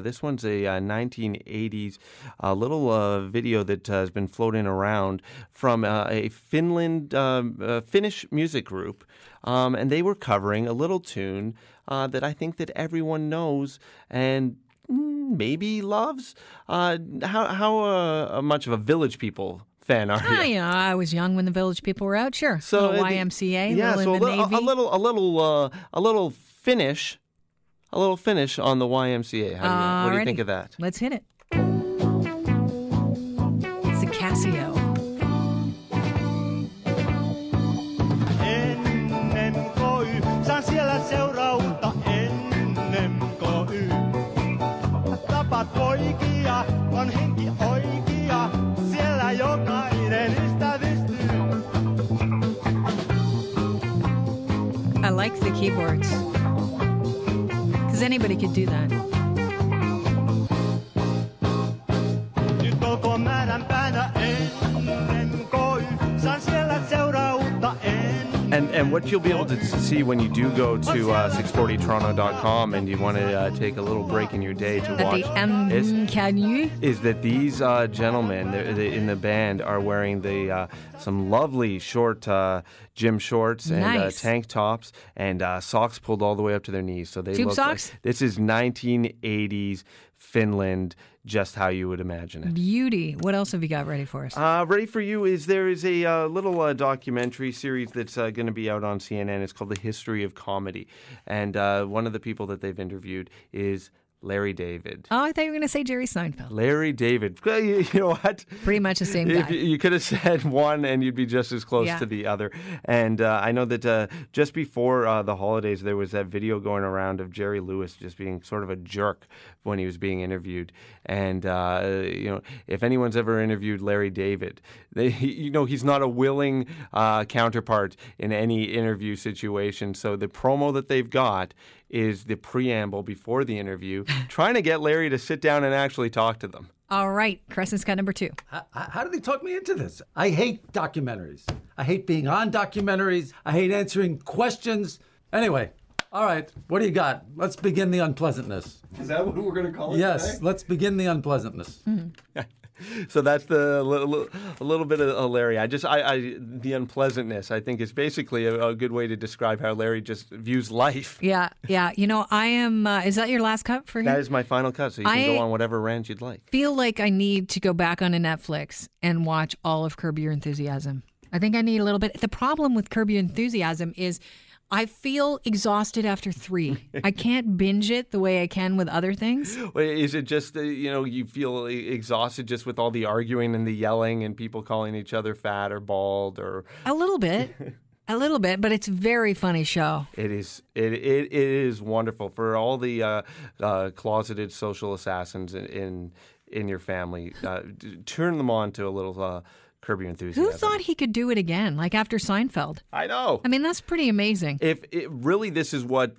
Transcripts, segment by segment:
This one's a uh, 1980s uh, little uh, video that uh, has been floating around from uh, a Finland um, uh, Finnish music group, um, and they were covering a little tune uh, that I think that everyone knows and mm, maybe loves. Uh, how how uh, much of a Village People fan are you? Ah, you know, I was young when the Village People were out. Sure, So YMCA, yeah, little so in a, the little, Navy. a little, a little, uh, a little Finnish, a little finish on the YMCA. How do you, what do you think of that? Let's hit it. It's a Casio. Ennen KY, saan siellä seurausta ennen KY. Tapat poikia, on henki oikea, siellä jokainen ystävystyy. I like the keyboards because anybody could do that. Nyt what you'll be able to see when you do go to uh, 640toronto.com and you want to uh, take a little break in your day to watch the M is, can you? is that these uh, gentlemen in the band are wearing the uh, some lovely short uh, gym shorts and uh, Nice. tank tops and uh, socks pulled all the way up to their knees. So they Tube look socks? Like, this is 1980s Finland, just how you would imagine it. Beauty. What else have you got ready for us? Uh, ready for you is there is a uh, little uh, documentary series that's uh, going to be out on CNN. It's called The History of Comedy, and uh, one of the people that they've interviewed is Larry David. oh, I thought you were going to say Jerry Seinfeld. Larry David. You you know what? Pretty much the same guy. you, you could have said one, and you'd be just as close Yeah. to the other. And uh, I know that uh, just before uh, the holidays, there was that video going around of Jerry Lewis just being sort of a jerk when he was being interviewed. And uh, you know, if anyone's ever interviewed Larry David, they, you know he's not a willing uh, counterpart in any interview situation. So the promo that they've got is the preamble before the interview, trying to get Larry to sit down and actually talk to them. All right, Crescent's got number two. How, how did they talk me into this? I hate documentaries. I hate being on documentaries. I hate answering questions. Anyway, all right, what do you got? Let's begin the unpleasantness. Is that what we're going to call it? Yes, today? let's begin the unpleasantness. Mm-hmm. So that's the a little bit of Larry. I just I, I the unpleasantness. I think is basically a, a good way to describe how Larry just views life. Yeah, yeah. You know, I am. Uh, is that your last cut for him? That is my final cut. So you can I- go on whatever rant you'd like. feel like I need to go back onto Netflix and watch all of Curb Your Enthusiasm. I think I need a little bit. The problem with Curb Your Enthusiasm is I feel exhausted after three. I can't binge it the way I can with other things. Is it just uh, you know you feel exhausted just with all the arguing and the yelling and people calling each other fat or bald or A little bit. A little bit, but it's a very funny show. It is it it, it is wonderful for all the uh, uh, closeted social assassins in in, in your family. Uh, turn them on to a little uh, Curb Your Enthusiasm. Who thought he could do it again, like after Seinfeld? I know. I mean, that's pretty amazing. if it, really this is what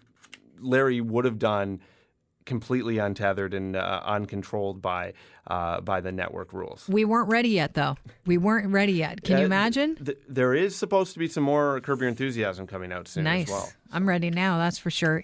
Larry would have done, completely untethered and uh, uncontrolled by uh, by the network rules. We weren't ready yet, though. We weren't ready yet. Can you imagine? th- there is supposed to be some more Curb Your Enthusiasm coming out soon Nice. as well. I'm ready now, that's for sure.